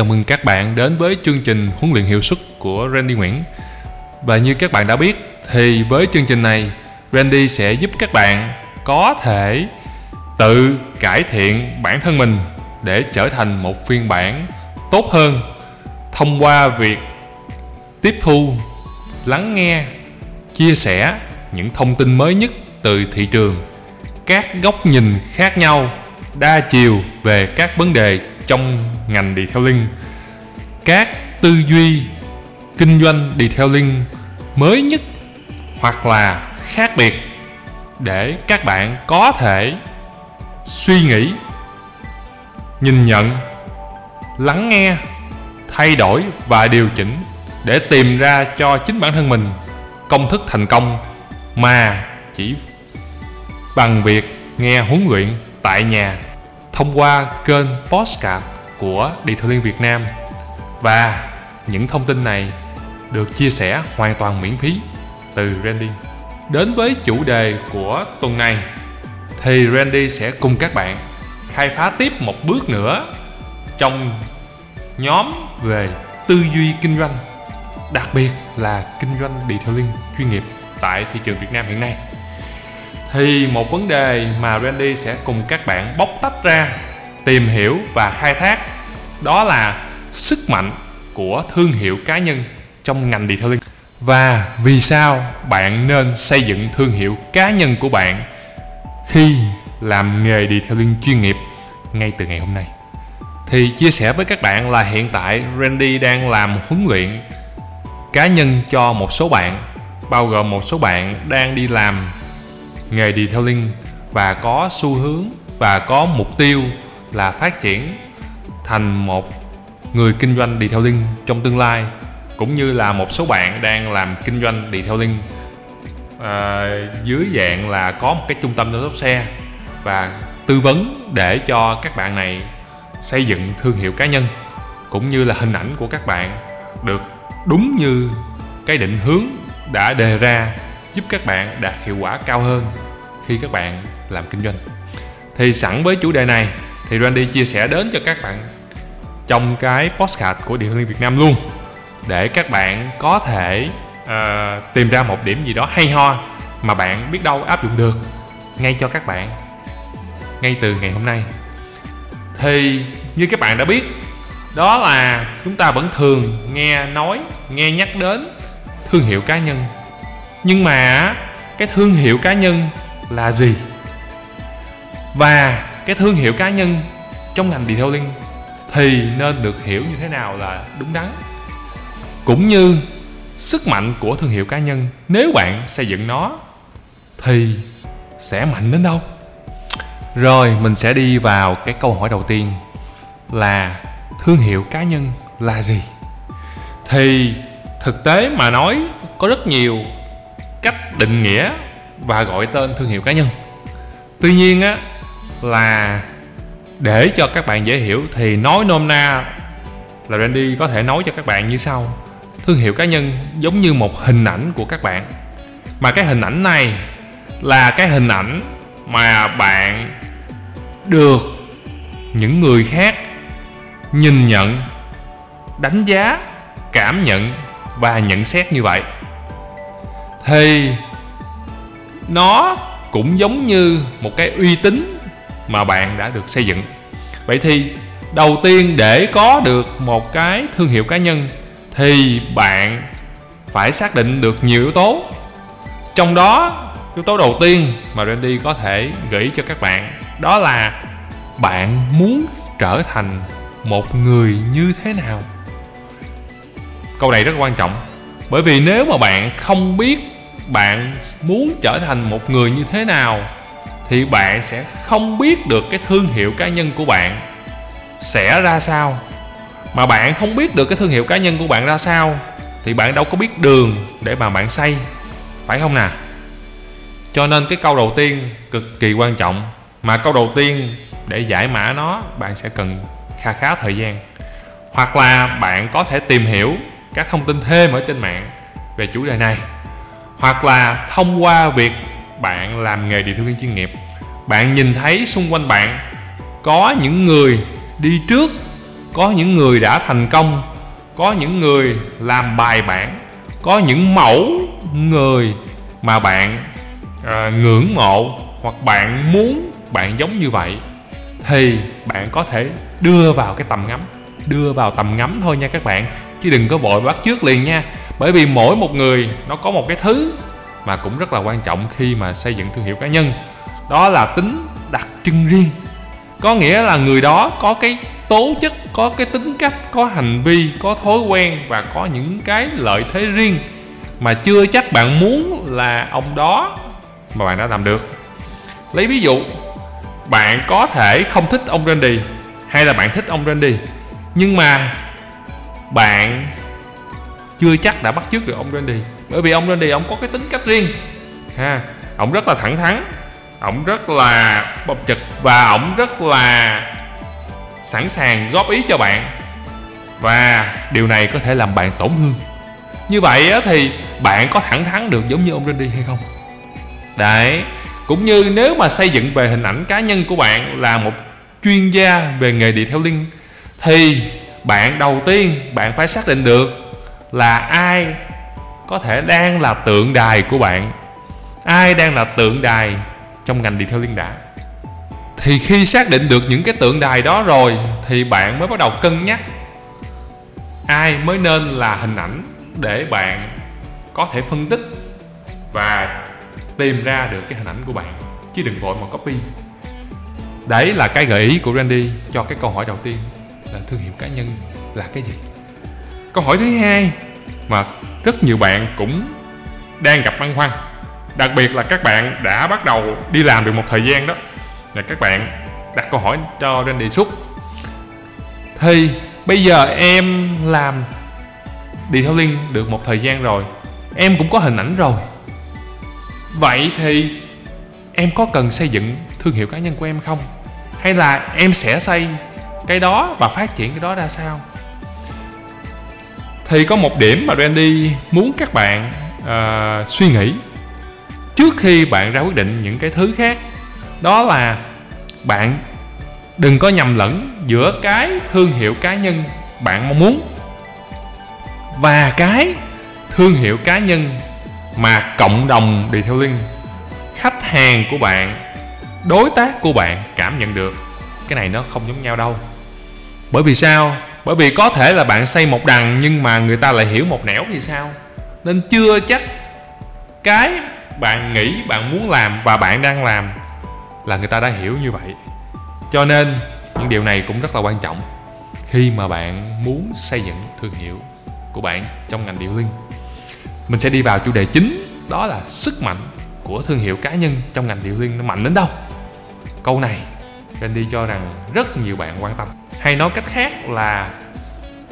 Chào mừng các bạn đến với chương trình huấn luyện hiệu suất của Randy Nguyễn. Và như các bạn đã biết thì với chương trình này Randy sẽ giúp các bạn có thể tự cải thiện bản thân mình để trở thành một phiên bản tốt hơn thông qua việc tiếp thu, lắng nghe, chia sẻ những thông tin mới nhất từ thị trường, các góc nhìn khác nhau, đa chiều về các vấn đề trong ngành đi theo linh các tư duy kinh doanh đi theo linh mới nhất hoặc là khác biệt để các bạn có thể suy nghĩ, nhìn nhận, lắng nghe, thay đổi và điều chỉnh để tìm ra cho chính bản thân mình công thức thành công mà chỉ bằng việc nghe huấn luyện tại nhà thông qua kênh Postcard của Detailing Việt Nam và những thông tin này được chia sẻ hoàn toàn miễn phí từ Randy. Đến với chủ đề của tuần này, thì Randy sẽ cùng các bạn khai phá tiếp một bước nữa trong nhóm về tư duy kinh doanh, đặc biệt là kinh doanh detailing chuyên nghiệp tại thị trường Việt Nam hiện nay thì một vấn đề mà Randy sẽ cùng các bạn bóc tách ra, tìm hiểu và khai thác, đó là sức mạnh của thương hiệu cá nhân trong ngành detailing. Và vì sao bạn nên xây dựng thương hiệu cá nhân của bạn khi làm nghề detailing chuyên nghiệp ngay từ ngày hôm nay? Thì chia sẻ với các bạn là hiện tại Randy đang làm huấn luyện cá nhân cho một số bạn, bao gồm một số bạn đang đi làm nghề detailing và có xu hướng và có mục tiêu là phát triển thành một người kinh doanh detailing trong tương lai cũng như là một số bạn đang làm kinh doanh detailing à, dưới dạng là có một cái trung tâm chăm sóc xe và tư vấn để cho các bạn này xây dựng thương hiệu cá nhân cũng như là hình ảnh của các bạn được đúng như cái định hướng đã đề ra giúp các bạn đạt hiệu quả cao hơn khi các bạn làm kinh doanh. Thì sẵn với chủ đề này thì Randy chia sẻ đến cho các bạn trong cái postcard của Điện Liên Việt Nam luôn để các bạn có thể uh, tìm ra một điểm gì đó hay ho mà bạn biết đâu áp dụng được ngay cho các bạn ngay từ ngày hôm nay. Thì như các bạn đã biết đó là chúng ta vẫn thường nghe nói nghe nhắc đến thương hiệu cá nhân. Nhưng mà cái thương hiệu cá nhân là gì? Và cái thương hiệu cá nhân trong ngành detailing thì nên được hiểu như thế nào là đúng đắn? Cũng như sức mạnh của thương hiệu cá nhân, nếu bạn xây dựng nó thì sẽ mạnh đến đâu? Rồi, mình sẽ đi vào cái câu hỏi đầu tiên là thương hiệu cá nhân là gì? Thì thực tế mà nói, có rất nhiều cách định nghĩa và gọi tên thương hiệu cá nhân. Tuy nhiên á, là để cho các bạn dễ hiểu thì nói nôm na là Randy có thể nói cho các bạn như sau. Thương hiệu cá nhân giống như một hình ảnh của các bạn. Mà cái hình ảnh này là cái hình ảnh mà bạn được những người khác nhìn nhận, đánh giá, cảm nhận và nhận xét như vậy. Thì nó cũng giống như một cái uy tín mà bạn đã được xây dựng. Vậy thì đầu tiên để có được một cái thương hiệu cá nhân thì bạn phải xác định được nhiều yếu tố. Trong đó, yếu tố đầu tiên mà Randy có thể gửi cho các bạn, đó là bạn muốn trở thành một người như thế nào? Câu này rất quan trọng, bởi vì nếu mà bạn không biết bạn muốn trở thành một người như thế nào, thì bạn sẽ không biết được cái thương hiệu cá nhân của bạn. Sẽ ra sao? Mà bạn không biết được cái thương hiệu cá nhân của bạn ra sao, thì bạn đâu có biết đường để mà bạn xây. Phải không nào cho nên cái câu đầu tiên cực kỳ quan trọng, mà câu đầu tiên để giải mã nó, bạn sẽ cần kha khá thời gian. Hoặc là bạn có thể tìm hiểu các thông tin thêm ở trên mạng về chủ đề này hoặc là thông qua việc bạn làm nghề điều viên chuyên nghiệp. Bạn nhìn thấy xung quanh bạn có những người đi trước có những người đã thành công có những người làm bài bản có những mẫu người mà bạn à, ngưỡng mộ hoặc bạn muốn bạn giống như vậy thì bạn có thể đưa vào cái tầm ngắm đưa vào tầm ngắm thôi nha các bạn chứ đừng có vội bắt trước liền nha. Bởi vì mỗi một người, nó có một cái thứ mà cũng rất là quan trọng khi mà xây dựng thương hiệu cá nhân. Đó là tính đặc trưng riêng. Có nghĩa là người đó có cái tố chất, có cái tính cách, có hành vi, có thói quen và có những cái lợi thế riêng mà chưa chắc bạn muốn là ông đó mà bạn đã làm được. Lấy ví dụ, bạn có thể không thích ông Randy hay là bạn thích ông Randy, nhưng mà bạn chưa chắc đã bắt chước được ông Randy. Bởi vì ông Randy ông có cái tính cách riêng. Ha ông rất là thẳng thắn ông rất là bộc trực và ông rất là sẵn sàng góp ý cho bạn. Và điều này có thể làm bạn tổn thương. Như vậy á, thì bạn có thẳng thắn được giống như ông Randy hay không? Đấy cũng như nếu mà xây dựng về hình ảnh cá nhân của bạn là một chuyên gia về nghề detailing thì bạn đầu tiên bạn phải xác định được là ai có thể đang là tượng đài của bạn. Ai đang là tượng đài trong ngành đi theo liên đã thì khi xác định được những cái tượng đài đó rồi thì bạn mới bắt đầu cân nhắc ai mới nên là hình ảnh để bạn có thể phân tích và tìm ra được cái hình ảnh của bạn. Chứ đừng vội mà copy. Đấy là cái gợi ý của Randy cho cái câu hỏi đầu tiên là thương hiệu cá nhân là cái gì? Câu hỏi thứ hai mà rất nhiều bạn cũng đang gặp băn khoăn, đặc biệt là các bạn đã bắt đầu đi làm được một thời gian đó. Là các bạn đặt câu hỏi cho lên đề xuất. thì bây giờ em làm đi theo liên được một thời gian rồi, em cũng có hình ảnh rồi. Vậy thì em có cần xây dựng thương hiệu cá nhân của em không? Hay là em sẽ xây cái đó và phát triển cái đó ra sao. Thì có một điểm mà Randy muốn các bạn uh, suy nghĩ trước khi bạn ra quyết định những cái thứ khác. Đó là bạn đừng có nhầm lẫn giữa cái thương hiệu cá nhân bạn mong muốn và cái thương hiệu cá nhân mà cộng đồng detailing khách hàng của bạn đối tác của bạn cảm nhận được. Cái này nó không giống nhau đâu bởi vì sao? Bởi vì có thể là bạn xây một đằng nhưng mà người ta lại hiểu một nẻo thì sao? Nên chưa chắc cái bạn nghĩ bạn muốn làm và bạn đang làm là người ta đã hiểu như vậy. Cho nên, những điều này cũng rất là quan trọng khi mà bạn muốn xây dựng thương hiệu của bạn trong ngành điêu linh mình sẽ đi vào chủ đề chính, đó là sức mạnh của thương hiệu cá nhân trong ngành điêu linh nó mạnh đến đâu? Câu này Randy cho rằng rất nhiều bạn quan tâm hay nói cách khác là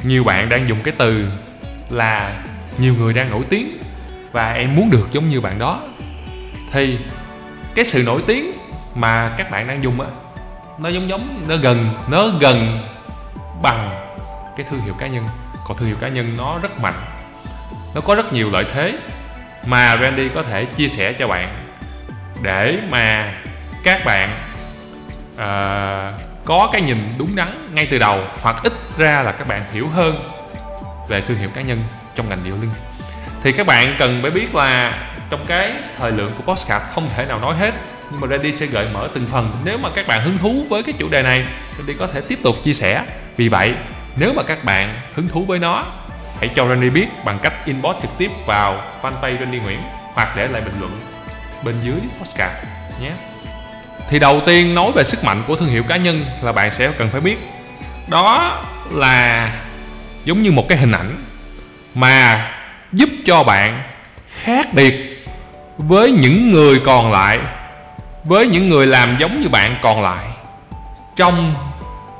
nhiều bạn đang dùng cái từ là nhiều người đang nổi tiếng và em muốn được giống như bạn đó. Thì cái sự nổi tiếng mà các bạn đang dùng á nó giống giống nó gần nó gần bằng cái thương hiệu cá nhân. Còn thương hiệu cá nhân nó rất mạnh nó có rất nhiều lợi thế mà Randy có thể chia sẻ cho bạn để mà các bạn uh, có cái nhìn đúng đắn ngay từ đầu, hoặc ít ra là các bạn hiểu hơn về thương hiệu cá nhân trong ngành điều linh thì các bạn cần phải biết là trong cái thời lượng của postcard không thể nào nói hết, nhưng mà Randy sẽ gợi mở từng phần. Nếu mà các bạn hứng thú với cái chủ đề này, Randy có thể tiếp tục chia sẻ. Vì vậy, nếu mà các bạn hứng thú với nó, hãy cho Randy biết bằng cách inbox trực tiếp vào fanpage Randy Nguyễn hoặc để lại bình luận bên dưới postcard nhé thì đầu tiên nói về sức mạnh của thương hiệu cá nhân là bạn sẽ cần phải biết. Đó là giống như một cái hình ảnh mà giúp cho bạn khác biệt với những người còn lại, với những người làm giống như bạn còn lại trong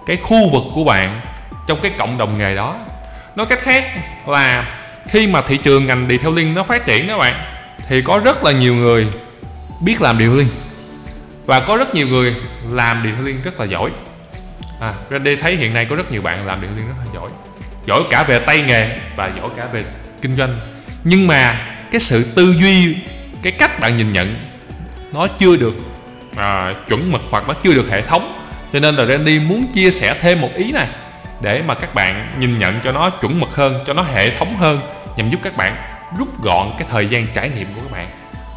cái khu vực của bạn, trong cái cộng đồng nghề đó. Nói cách khác là khi mà thị trường ngành detailing nó phát triển đó bạn, thì có rất là nhiều người biết làm detailing và có rất nhiều người làm detailing rất là giỏi. À, Randy thấy hiện nay có rất nhiều bạn làm detailing rất là giỏi. Giỏi cả về tay nghề và giỏi cả về kinh doanh. Nhưng mà cái sự tư duy cái cách bạn nhìn nhận nó chưa được à, chuẩn mực hoặc nó chưa được hệ thống. Cho nên là Randy muốn chia sẻ thêm một ý này để mà các bạn nhìn nhận cho nó chuẩn mực hơn cho nó hệ thống hơn nhằm giúp các bạn rút gọn cái thời gian trải nghiệm của các bạn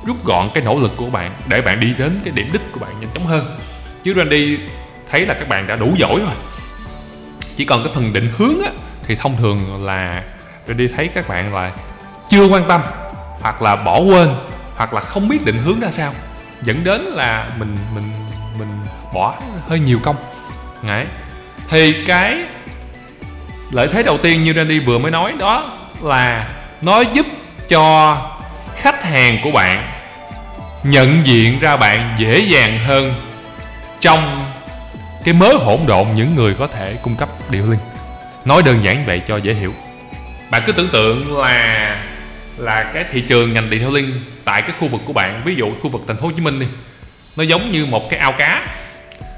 rút gọn cái nỗ lực của bạn để bạn đi đến cái điểm đích của bạn nhanh chóng hơn. Chứ Randy thấy là các bạn đã đủ giỏi rồi. Chỉ còn cái phần định hướng á, thì thông thường là Randy thấy các bạn là chưa quan tâm hoặc là bỏ quên hoặc là không biết định hướng ra sao. Dẫn đến là mình mình mình bỏ hơi nhiều công. Đấy. thì cái lợi thế đầu tiên như Randy vừa mới nói đó là nó giúp cho khách hàng của bạn, nhận diện ra bạn dễ dàng hơn trong cái mớ hỗn độn những người có thể cung cấp điệu linh. Nói đơn giản vậy cho dễ hiểu. Bạn cứ tưởng tượng là là cái thị trường ngành điện thoại linh tại cái khu vực của bạn, ví dụ khu vực thành phố hồ chí minh đi, nó giống như một cái ao cá,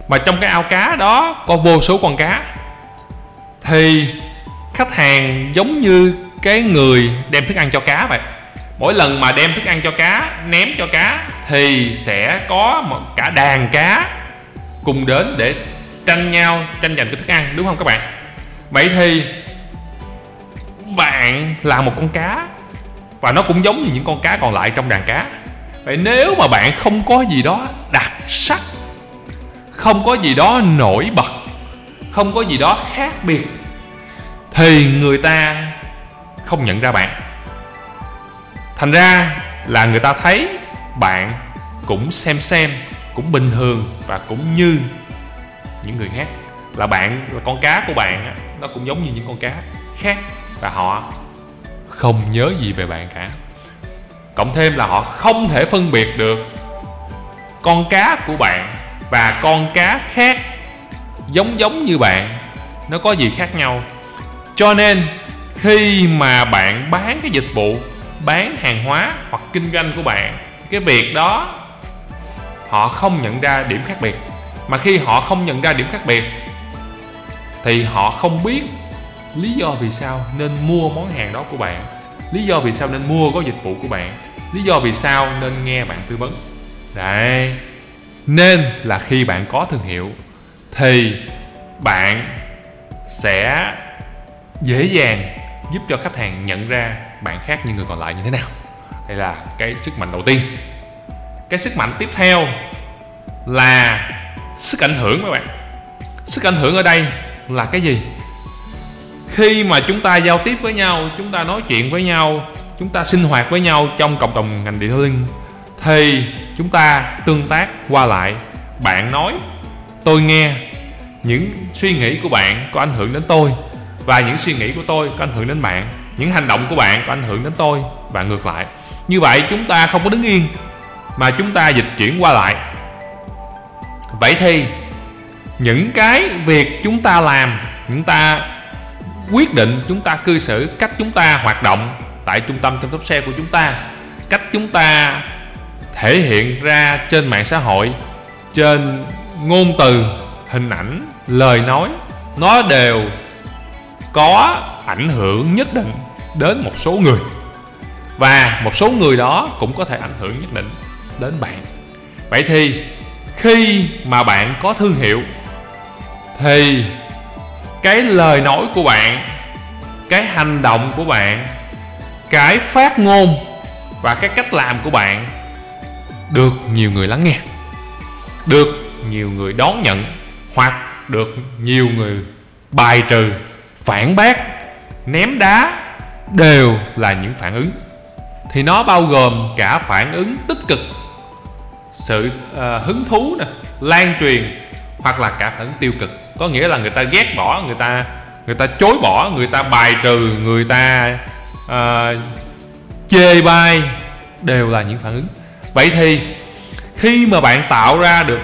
mà trong cái ao cá đó có vô số con cá. Thì khách hàng giống như cái người đem thức ăn cho cá vậy mỗi lần mà đem thức ăn cho cá, ném cho cá, thì sẽ có một cả đàn cá cùng đến để tranh nhau tranh giành cái thức ăn, đúng không các bạn? Vậy thì bạn là một con cá và nó cũng giống như những con cá còn lại trong đàn cá. Vậy nếu mà bạn không có gì đó đặc sắc, không có gì đó nổi bật, không có gì đó khác biệt, thì người ta không nhận ra bạn thành ra là người ta thấy bạn cũng xem xem, cũng bình thường và cũng như những người khác. Là bạn, là con cá của bạn nó cũng giống như những con cá khác và họ không nhớ gì về bạn cả. Cộng thêm là họ không thể phân biệt được con cá của bạn và con cá khác giống giống như bạn, nó có gì khác nhau. Cho nên khi mà bạn bán cái dịch vụ bán hàng hóa hoặc kinh doanh của bạn, cái việc đó họ không nhận ra điểm khác biệt. Mà khi họ không nhận ra điểm khác biệt, thì họ không biết lý do vì sao nên mua món hàng đó của bạn, lý do vì sao nên mua gói dịch vụ của bạn, lý do vì sao nên nghe bạn tư vấn. Đấy. Nên là khi bạn có thương hiệu, thì bạn sẽ dễ dàng giúp cho khách hàng nhận ra bạn khác như người còn lại như thế nào. Đây là cái sức mạnh đầu tiên. Cái sức mạnh tiếp theo là sức ảnh hưởng các bạn. Sức ảnh hưởng ở đây là cái gì? Khi mà chúng ta giao tiếp với nhau, chúng ta nói chuyện với nhau, chúng ta sinh hoạt với nhau trong cộng đồng ngành điện linh thì chúng ta tương tác qua lại. Bạn nói, tôi nghe. Những suy nghĩ của bạn có ảnh hưởng đến tôi và những suy nghĩ của tôi có ảnh hưởng đến bạn những hành động của bạn có ảnh hưởng đến tôi và ngược lại. Như vậy, chúng ta không có đứng yên, mà chúng ta dịch chuyển qua lại. Vậy thì, những cái việc chúng ta làm, chúng ta quyết định, chúng ta cư xử, cách chúng ta hoạt động tại trung tâm chăm sóc xe của chúng ta, cách chúng ta thể hiện ra trên mạng xã hội, trên ngôn từ, hình ảnh, lời nói, nó đều có ảnh hưởng nhất định đến một số người. Và một số người đó cũng có thể ảnh hưởng nhất định đến bạn. Vậy thì khi mà bạn có thương hiệu, thì cái lời nói của bạn, cái hành động của bạn, cái phát ngôn và cái cách làm của bạn được nhiều người lắng nghe, được nhiều người đón nhận, hoặc được nhiều người bài trừ, phản bác, ném đá đều là những phản ứng. Thì nó bao gồm cả phản ứng tích cực sự uh, hứng thú nè lan truyền hoặc là cả phản ứng tiêu cực. Có nghĩa là người ta ghét bỏ người ta người ta chối bỏ người ta bài trừ người ta uh, chê bai đều là những phản ứng. Vậy thì khi mà bạn tạo ra được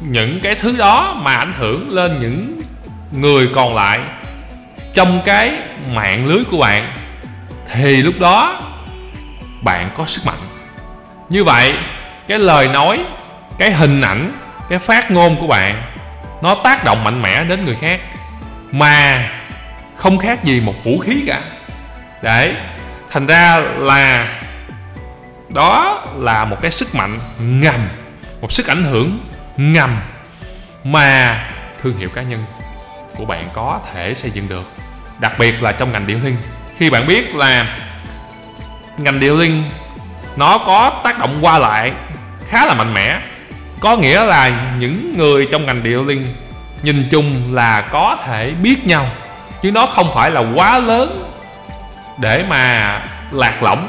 những cái thứ đó mà ảnh hưởng lên những người còn lại trong cái mạng lưới của bạn, thì lúc đó bạn có sức mạnh. Như vậy, cái lời nói, cái hình ảnh, cái phát ngôn của bạn, nó tác động mạnh mẽ đến người khác, mà không khác gì một vũ khí cả. Đấy, thành ra là đó là một cái sức mạnh ngầm, một sức ảnh hưởng ngầm mà thương hiệu cá nhân của bạn có thể xây dựng được đặc biệt là trong ngành điện linh. Khi bạn biết là ngành điện linh, nó có tác động qua lại khá là mạnh mẽ, có nghĩa là những người trong ngành điện linh nhìn chung là có thể biết nhau, chứ nó không phải là quá lớn để mà lạc lõng,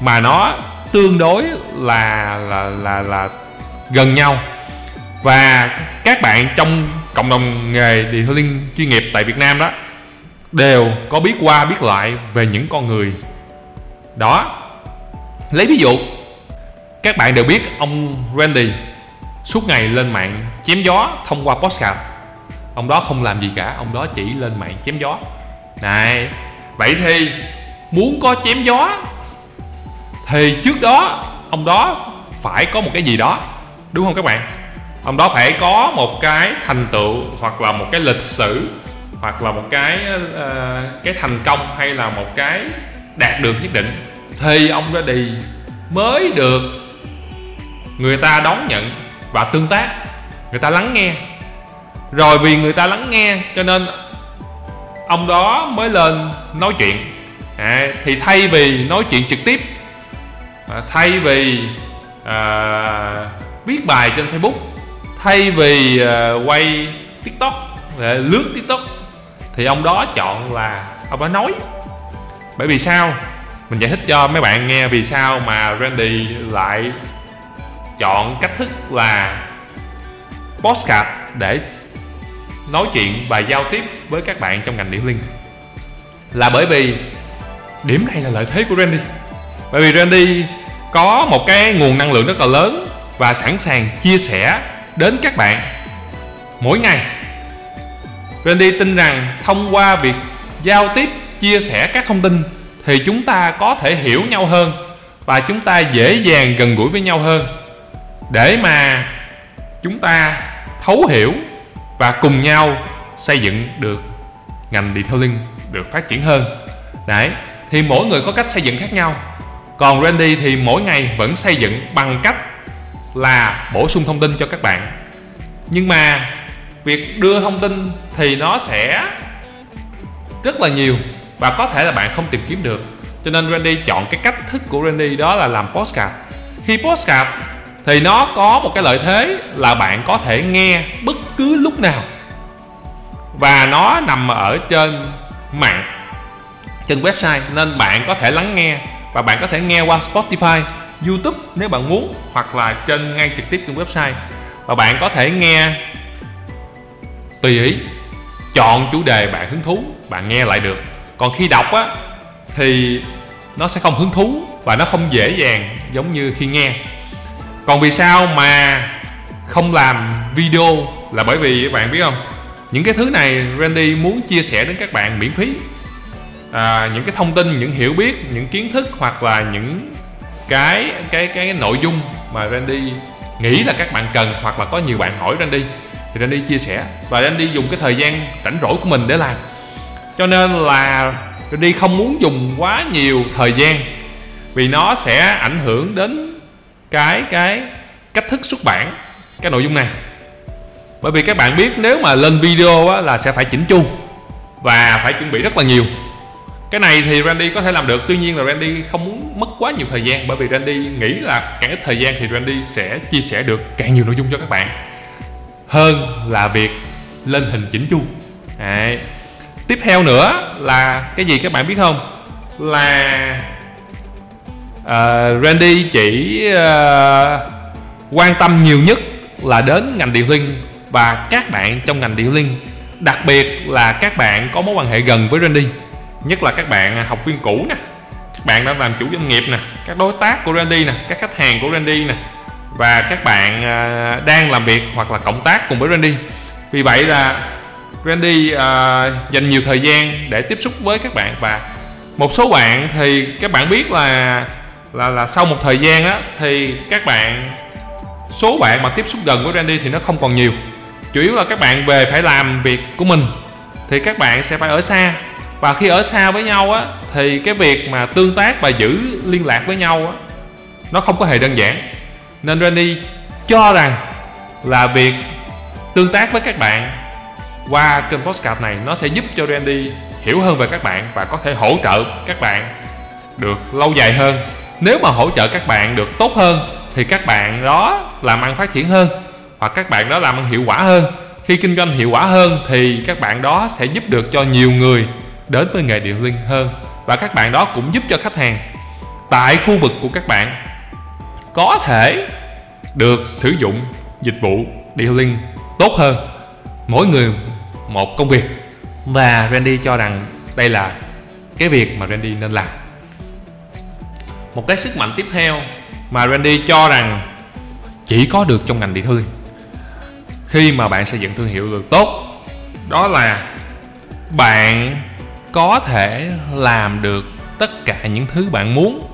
mà nó tương đối là là là là gần nhau. Và các bạn trong cộng đồng nghề detailing chuyên nghiệp tại Việt Nam đó đều có biết qua biết lại về những con người. Đó, lấy ví dụ, các bạn đều biết ông Randy suốt ngày lên mạng chém gió thông qua postcard. Ông đó không làm gì cả, ông đó chỉ lên mạng chém gió. Này, vậy thì muốn có chém gió thì trước đó ông đó phải có một cái gì đó, đúng không các bạn? Ông đó phải có một cái thành tựu hoặc là một cái lịch sử hoặc là một cái uh, cái thành công hay là một cái đạt được nhất định thì ông ra đi mới được người ta đón nhận và tương tác người ta lắng nghe. Rồi vì người ta lắng nghe cho nên ông đó mới lên nói chuyện. À, thì thay vì nói chuyện trực tiếp à, thay vì à, viết bài trên facebook thay vì à, quay tiktok à, lướt tiktok thì ông đó chọn là ông đã nói. Bởi vì sao? Mình giải thích cho mấy bạn nghe vì sao mà Randy lại chọn cách thức là postcard để nói chuyện và giao tiếp với các bạn trong ngành điện linh. Là bởi vì điểm này là lợi thế của Randy. Bởi vì Randy có một cái nguồn năng lượng rất là lớn và sẵn sàng chia sẻ đến các bạn mỗi ngày. Randy tin rằng thông qua việc giao tiếp, chia sẻ các thông tin thì chúng ta có thể hiểu nhau hơn và chúng ta dễ dàng gần gũi với nhau hơn. Để mà chúng ta thấu hiểu và cùng nhau xây dựng được ngành detailing được phát triển hơn. Đấy, thì mỗi người có cách xây dựng khác nhau. Còn Randy thì mỗi ngày vẫn xây dựng bằng cách là bổ sung thông tin cho các bạn. Nhưng mà việc đưa thông tin thì nó sẽ rất là nhiều và có thể là bạn không tìm kiếm được. Cho nên Randy chọn cái cách thức của Randy đó là làm postcard. Khi postcard thì nó có một cái lợi thế là bạn có thể nghe bất cứ lúc nào và nó nằm ở trên mạng trên website. Nên bạn có thể lắng nghe và bạn có thể nghe qua Spotify, YouTube nếu bạn muốn hoặc là trên ngay trực tiếp trên website. Và bạn có thể nghe tùy ý chọn chủ đề bạn hứng thú bạn nghe lại được. Còn khi đọc á thì nó sẽ không hứng thú và nó không dễ dàng giống như khi nghe. Còn vì sao mà không làm video là bởi vì các bạn biết không? Những cái thứ này Randy muốn chia sẻ đến các bạn miễn phí. À, những cái thông tin những hiểu biết những kiến thức hoặc là những cái cái cái nội dung mà Randy nghĩ là các bạn cần hoặc là có nhiều bạn hỏi Randy thì Randy chia sẻ và Randy dùng cái thời gian rảnh rỗi của mình để làm. Cho nên là Randy không muốn dùng quá nhiều thời gian vì nó sẽ ảnh hưởng đến cái cái cách thức xuất bản cái nội dung này. Bởi vì các bạn biết nếu mà lên video á, là sẽ phải chỉnh chu và phải chuẩn bị rất là nhiều. Cái này thì Randy có thể làm được tuy nhiên là Randy không muốn mất quá nhiều thời gian bởi vì Randy nghĩ là càng ít thời gian thì Randy sẽ chia sẻ được càng nhiều nội dung cho các bạn hơn là việc lên hình chỉnh chu. Đấy. tiếp theo nữa là cái gì các bạn biết không? Là uh, Randy chỉ uh, quan tâm nhiều nhất là đến ngành điện linh và các bạn trong ngành điện linh đặc biệt là các bạn có mối quan hệ gần với Randy nhất là các bạn học viên cũ nè. Các bạn đã làm chủ doanh nghiệp nè các đối tác của Randy nè các khách hàng của Randy nè và các bạn à, đang làm việc hoặc là cộng tác cùng với Randy. Vì vậy là Randy uh, dành nhiều thời gian để tiếp xúc với các bạn. Và một số bạn thì các bạn biết là là là sau một thời gian á thì các bạn số bạn mà tiếp xúc gần với Randy thì nó không còn nhiều. Chủ yếu là các bạn về phải làm việc của mình thì các bạn sẽ phải ở xa. Và khi ở xa với nhau á thì cái việc mà tương tác và giữ liên lạc với nhau á nó không có hề đơn giản nên Randy cho rằng là việc tương tác với các bạn qua kênh podcast này nó sẽ giúp cho Randy hiểu hơn về các bạn và có thể hỗ trợ các bạn được lâu dài hơn. Nếu mà hỗ trợ các bạn được tốt hơn, thì các bạn đó làm ăn phát triển hơn hoặc các bạn đó làm ăn hiệu quả hơn. Khi kinh doanh hiệu quả hơn, thì các bạn đó sẽ giúp được cho nhiều người đến với nghề điều linh hơn và các bạn đó cũng giúp cho khách hàng tại khu vực của các bạn có thể được sử dụng dịch vụ điện linh tốt hơn mỗi người một công việc. Và Randy cho rằng đây là cái việc mà Randy nên làm. Một cái sức mạnh tiếp theo mà Randy cho rằng chỉ có được trong ngành điện thương khi mà bạn xây dựng thương hiệu được tốt, đó là bạn có thể làm được tất cả những thứ bạn muốn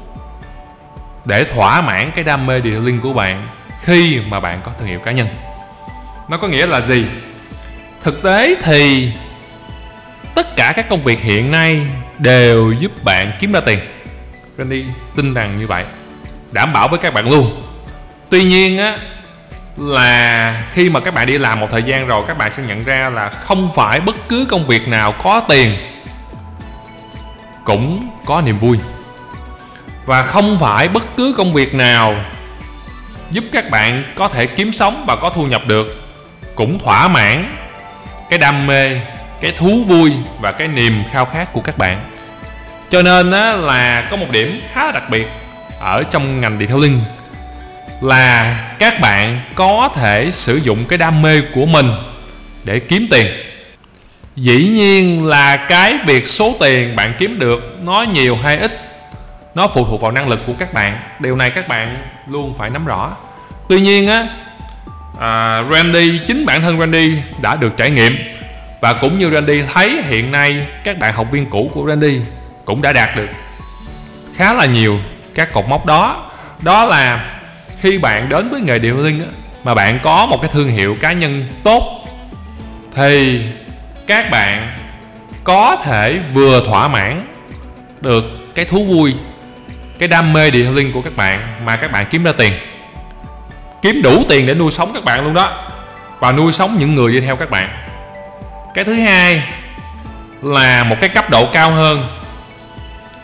để thỏa mãn cái đam mê detailing của bạn khi mà bạn có thương hiệu cá nhân. Nó có nghĩa là gì? Thực tế thì tất cả các công việc hiện nay đều giúp bạn kiếm ra tiền. Randy tin rằng như vậy, đảm bảo với các bạn luôn. Tuy nhiên á, là khi mà các bạn đi làm một thời gian rồi, các bạn sẽ nhận ra là không phải bất cứ công việc nào có tiền cũng có niềm vui và không phải bất cứ công việc nào giúp các bạn có thể kiếm sống và có thu nhập được. Cũng thỏa mãn cái đam mê cái thú vui và cái niềm khao khát của các bạn. Cho nên á, là có một điểm khá là đặc biệt ở trong ngành detailing là các bạn có thể sử dụng cái đam mê của mình để kiếm tiền. Dĩ nhiên là cái việc số tiền bạn kiếm được nó nhiều hay ít nó phụ thuộc vào năng lực của các bạn. Điều này các bạn luôn phải nắm rõ. Tuy nhiên á à, Randy chính bản thân Randy đã được trải nghiệm. Và cũng như Randy thấy hiện nay các bạn học viên cũ của Randy cũng đã đạt được khá là nhiều các cột mốc đó. Đó là khi bạn đến với nghề điều linh mà bạn có một cái thương hiệu cá nhân tốt thì các bạn có thể vừa thỏa mãn được cái thú vui cái đam mê detailing của các bạn mà các bạn kiếm ra tiền. Kiếm đủ tiền để nuôi sống các bạn luôn đó. Và nuôi sống những người đi theo các bạn. Cái thứ hai là một cái cấp độ cao hơn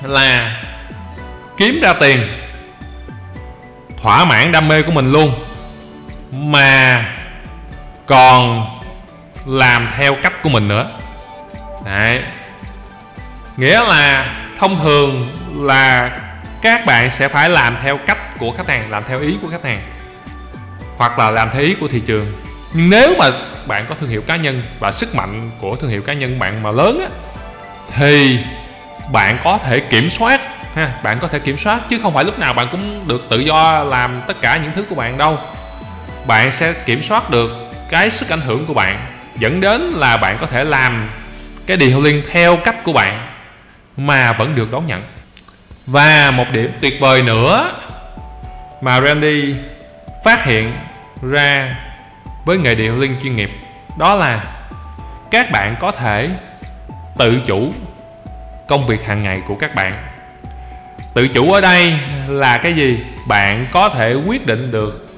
là kiếm ra tiền. Thỏa mãn đam mê của mình luôn. Mà còn làm theo cách của mình nữa. Đấy. nghĩa là thông thường là các bạn sẽ phải làm theo cách của khách hàng, làm theo ý của khách hàng, hoặc là làm theo ý của thị trường. Nhưng nếu mà bạn có thương hiệu cá nhân và sức mạnh của thương hiệu cá nhân bạn mà lớn á, thì bạn có thể kiểm soát ha, bạn có thể kiểm soát, chứ không phải lúc nào bạn cũng được tự do làm tất cả những thứ của bạn đâu. Bạn sẽ kiểm soát được cái sức ảnh hưởng của bạn, dẫn đến là bạn có thể làm cái điều liên theo cách của bạn mà vẫn được đón nhận và một điểm tuyệt vời nữa mà Randy phát hiện ra với nghề điều liên chuyên nghiệp, đó là các bạn có thể tự chủ công việc hàng ngày của các bạn. Tự chủ ở đây là cái gì? Bạn có thể quyết định được,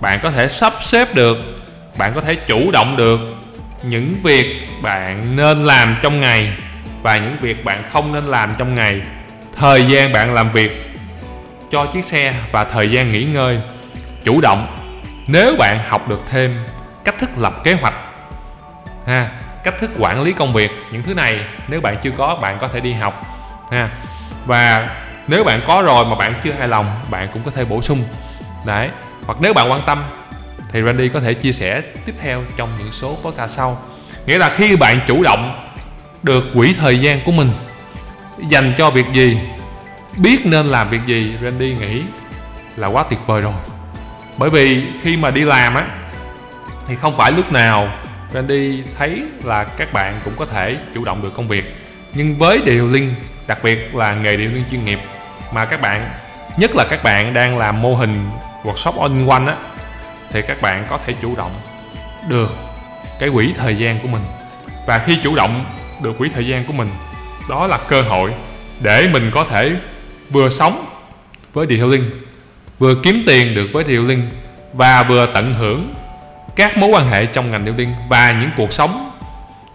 bạn có thể sắp xếp được, bạn có thể chủ động được những việc bạn nên làm trong ngày và những việc bạn không nên làm trong ngày thời gian bạn làm việc cho chiếc xe và thời gian nghỉ ngơi chủ động. Nếu bạn học được thêm cách thức lập kế hoạch, ha, cách thức quản lý công việc, những thứ này nếu bạn chưa có, bạn có thể đi học, ha. Và nếu bạn có rồi mà bạn chưa hài lòng, bạn cũng có thể bổ sung. Đấy, hoặc nếu bạn quan tâm thì Randy có thể chia sẻ tiếp theo trong những số podcast sau. Nghĩa là khi bạn chủ động được quỹ thời gian của mình dành cho việc gì? Biết nên làm việc gì? Randy nghĩ là quá tuyệt vời rồi. Bởi vì khi mà đi làm á, thì không phải lúc nào Randy thấy là các bạn cũng có thể chủ động được công việc. Nhưng với điều liên đặc biệt là nghề điều liên chuyên nghiệp, mà các bạn, nhất là các bạn đang làm mô hình workshop on one á, thì các bạn có thể chủ động được cái quỹ thời gian của mình. Và khi chủ động được quỹ thời gian của mình đó là cơ hội để mình có thể vừa sống với detailing vừa kiếm tiền được với detailing và vừa tận hưởng các mối quan hệ trong ngành detailing và những cuộc sống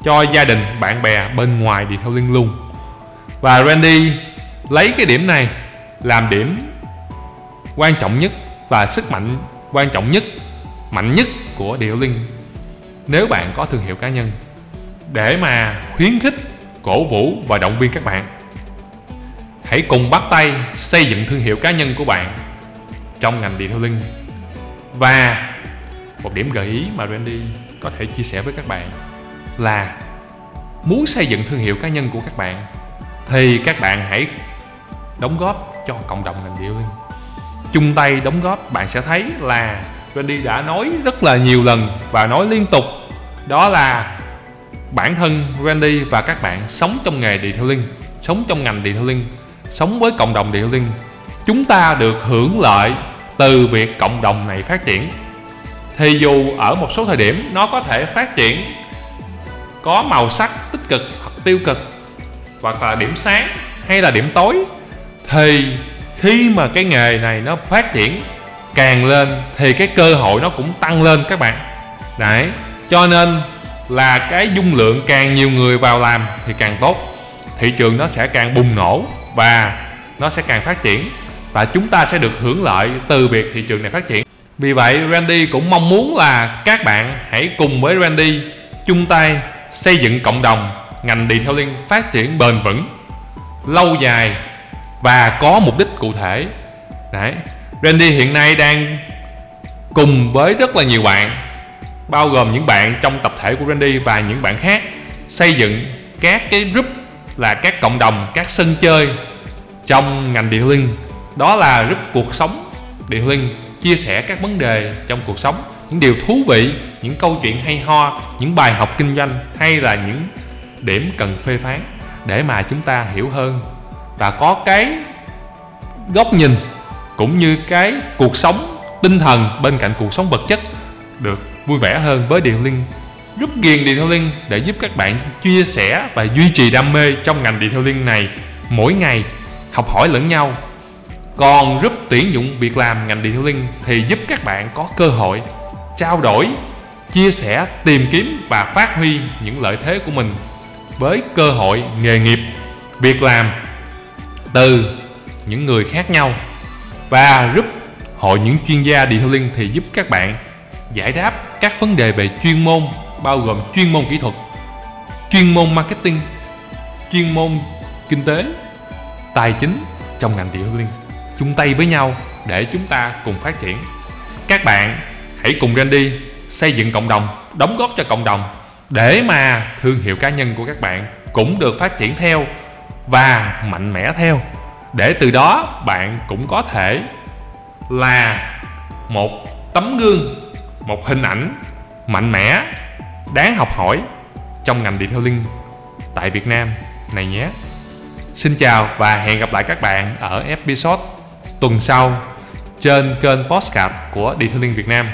cho gia đình, bạn bè bên ngoài detailing luôn. Và Randy lấy cái điểm này làm điểm quan trọng nhất và sức mạnh quan trọng nhất, mạnh nhất của detailing nếu bạn có thương hiệu cá nhân để mà khuyến khích cổ vũ và động viên các bạn. Hãy cùng bắt tay xây dựng thương hiệu cá nhân của bạn trong ngành detailing. Và một điểm gợi ý mà Randy có thể chia sẻ với các bạn là muốn xây dựng thương hiệu cá nhân của các bạn thì các bạn hãy đóng góp cho cộng đồng ngành detailing. Chung tay đóng góp, bạn sẽ thấy là Randy đã nói rất là nhiều lần và nói liên tục. Đó là bản thân Randy và các bạn sống trong nghề detailing sống trong ngành detailing sống với cộng đồng detailing chúng ta được hưởng lợi từ việc cộng đồng này phát triển. Thì dù ở một số thời điểm nó có thể phát triển, có màu sắc tích cực hoặc tiêu cực, hoặc là điểm sáng hay là điểm tối, thì khi mà cái nghề này nó phát triển càng lên thì cái cơ hội nó cũng tăng lên các bạn. Đấy, cho nên là cái dung lượng càng nhiều người vào làm thì càng tốt. Thị trường nó sẽ càng bùng nổ và nó sẽ càng phát triển. Và chúng ta sẽ được hưởng lợi từ việc thị trường này phát triển. Vì vậy, Randy cũng mong muốn là các bạn hãy cùng với Randy chung tay xây dựng cộng đồng ngành detailing phát triển bền vững, lâu dài và có mục đích cụ thể. Đấy, Randy hiện nay đang cùng với rất là nhiều bạn bao gồm những bạn trong tập thể của Randy và những bạn khác, xây dựng các cái group là các cộng đồng, các sân chơi trong ngành detailing đó là group cuộc sống detailing chia sẻ các vấn đề trong cuộc sống, những điều thú vị, những câu chuyện hay ho, những bài học kinh doanh hay là những điểm cần phê phán để mà chúng ta hiểu hơn và có cái góc nhìn cũng như cái cuộc sống tinh thần bên cạnh cuộc sống vật chất được vui vẻ hơn với điện linh, giúp ghiền điện thoại linh để giúp các bạn chia sẻ và duy trì đam mê trong ngành điện thoại linh này mỗi ngày học hỏi lẫn nhau. Còn giúp tuyển dụng việc làm ngành điện thoại linh thì giúp các bạn có cơ hội trao đổi chia sẻ tìm kiếm và phát huy những lợi thế của mình với cơ hội nghề nghiệp việc làm từ những người khác nhau. Và giúp hội những chuyên gia detailing thì giúp các bạn giải đáp các vấn đề về chuyên môn, bao gồm chuyên môn kỹ thuật, chuyên môn marketing, chuyên môn kinh tế, tài chính trong ngành detailing chung tay với nhau để chúng ta cùng phát triển. Các bạn hãy cùng Randy xây dựng cộng đồng, đóng góp cho cộng đồng để mà thương hiệu cá nhân của các bạn cũng được phát triển theo và mạnh mẽ theo. Để từ đó bạn cũng có thể là một tấm gương một hình ảnh mạnh mẽ, đáng học hỏi trong ngành detailing tại Việt Nam này nhé. Xin chào và hẹn gặp lại các bạn ở episode tuần sau trên kênh podcast của Detailing Việt Nam.